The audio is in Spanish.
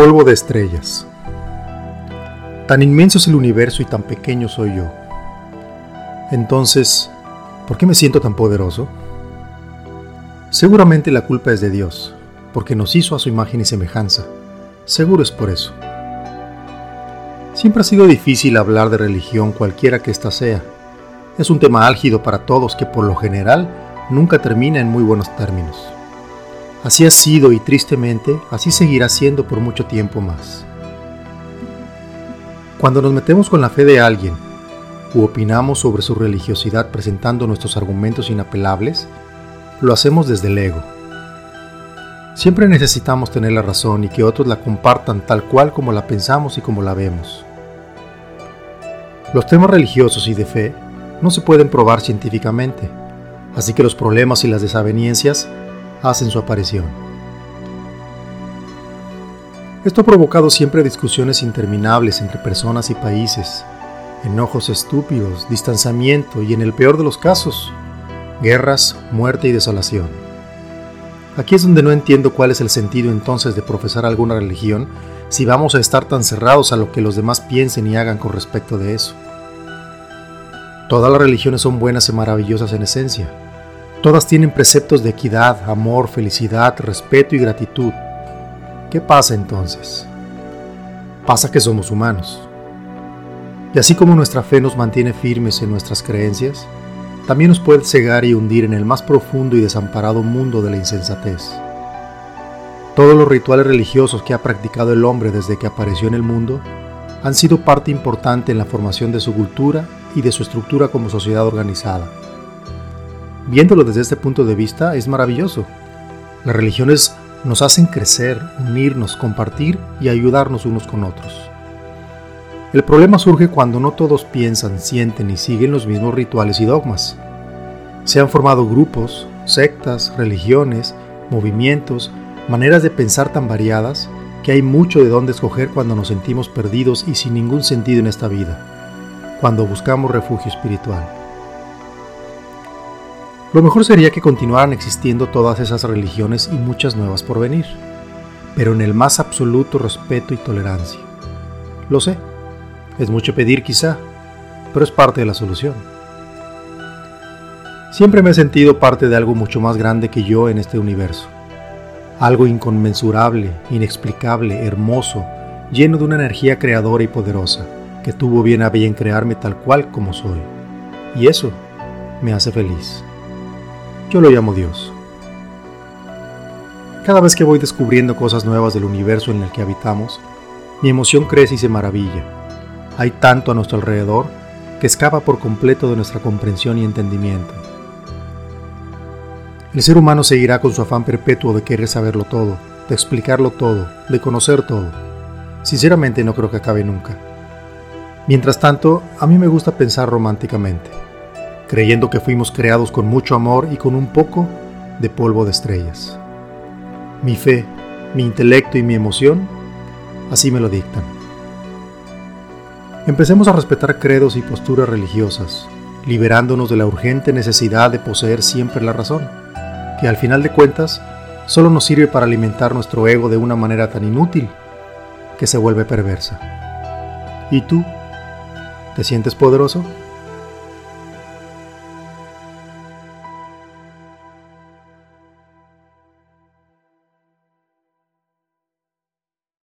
Polvo de estrellas. Tan inmenso es el universo y tan pequeño soy yo. Entonces, ¿por qué me siento tan poderoso? Seguramente la culpa es de Dios, porque nos hizo a su imagen y semejanza. Seguro es por eso. Siempre ha sido difícil hablar de religión cualquiera que ésta sea. Es un tema álgido para todos que por lo general nunca termina en muy buenos términos. Así ha sido y tristemente así seguirá siendo por mucho tiempo más. Cuando nos metemos con la fe de alguien u opinamos sobre su religiosidad presentando nuestros argumentos inapelables, lo hacemos desde el ego. Siempre necesitamos tener la razón y que otros la compartan tal cual como la pensamos y como la vemos. Los temas religiosos y de fe no se pueden probar científicamente, así que los problemas y las desavenencias hacen su aparición. Esto ha provocado siempre discusiones interminables entre personas y países, enojos estúpidos, distanciamiento y en el peor de los casos, guerras, muerte y desolación. Aquí es donde no entiendo cuál es el sentido entonces de profesar alguna religión si vamos a estar tan cerrados a lo que los demás piensen y hagan con respecto de eso. Todas las religiones son buenas y maravillosas en esencia, Todas tienen preceptos de equidad, amor, felicidad, respeto y gratitud. ¿Qué pasa entonces? Pasa que somos humanos. Y así como nuestra fe nos mantiene firmes en nuestras creencias, también nos puede cegar y hundir en el más profundo y desamparado mundo de la insensatez. Todos los rituales religiosos que ha practicado el hombre desde que apareció en el mundo han sido parte importante en la formación de su cultura y de su estructura como sociedad organizada. Viéndolo desde este punto de vista es maravilloso. Las religiones nos hacen crecer, unirnos, compartir y ayudarnos unos con otros. El problema surge cuando no todos piensan, sienten y siguen los mismos rituales y dogmas. Se han formado grupos, sectas, religiones, movimientos, maneras de pensar tan variadas que hay mucho de dónde escoger cuando nos sentimos perdidos y sin ningún sentido en esta vida, cuando buscamos refugio espiritual. Lo mejor sería que continuaran existiendo todas esas religiones y muchas nuevas por venir, pero en el más absoluto respeto y tolerancia. Lo sé, es mucho pedir quizá, pero es parte de la solución. Siempre me he sentido parte de algo mucho más grande que yo en este universo. Algo inconmensurable, inexplicable, hermoso, lleno de una energía creadora y poderosa, que tuvo bien a bien crearme tal cual como soy. Y eso me hace feliz. Yo lo llamo Dios. Cada vez que voy descubriendo cosas nuevas del universo en el que habitamos, mi emoción crece y se maravilla. Hay tanto a nuestro alrededor que escapa por completo de nuestra comprensión y entendimiento. El ser humano seguirá con su afán perpetuo de querer saberlo todo, de explicarlo todo, de conocer todo. Sinceramente no creo que acabe nunca. Mientras tanto, a mí me gusta pensar románticamente creyendo que fuimos creados con mucho amor y con un poco de polvo de estrellas. Mi fe, mi intelecto y mi emoción así me lo dictan. Empecemos a respetar credos y posturas religiosas, liberándonos de la urgente necesidad de poseer siempre la razón, que al final de cuentas solo nos sirve para alimentar nuestro ego de una manera tan inútil que se vuelve perversa. ¿Y tú? ¿Te sientes poderoso?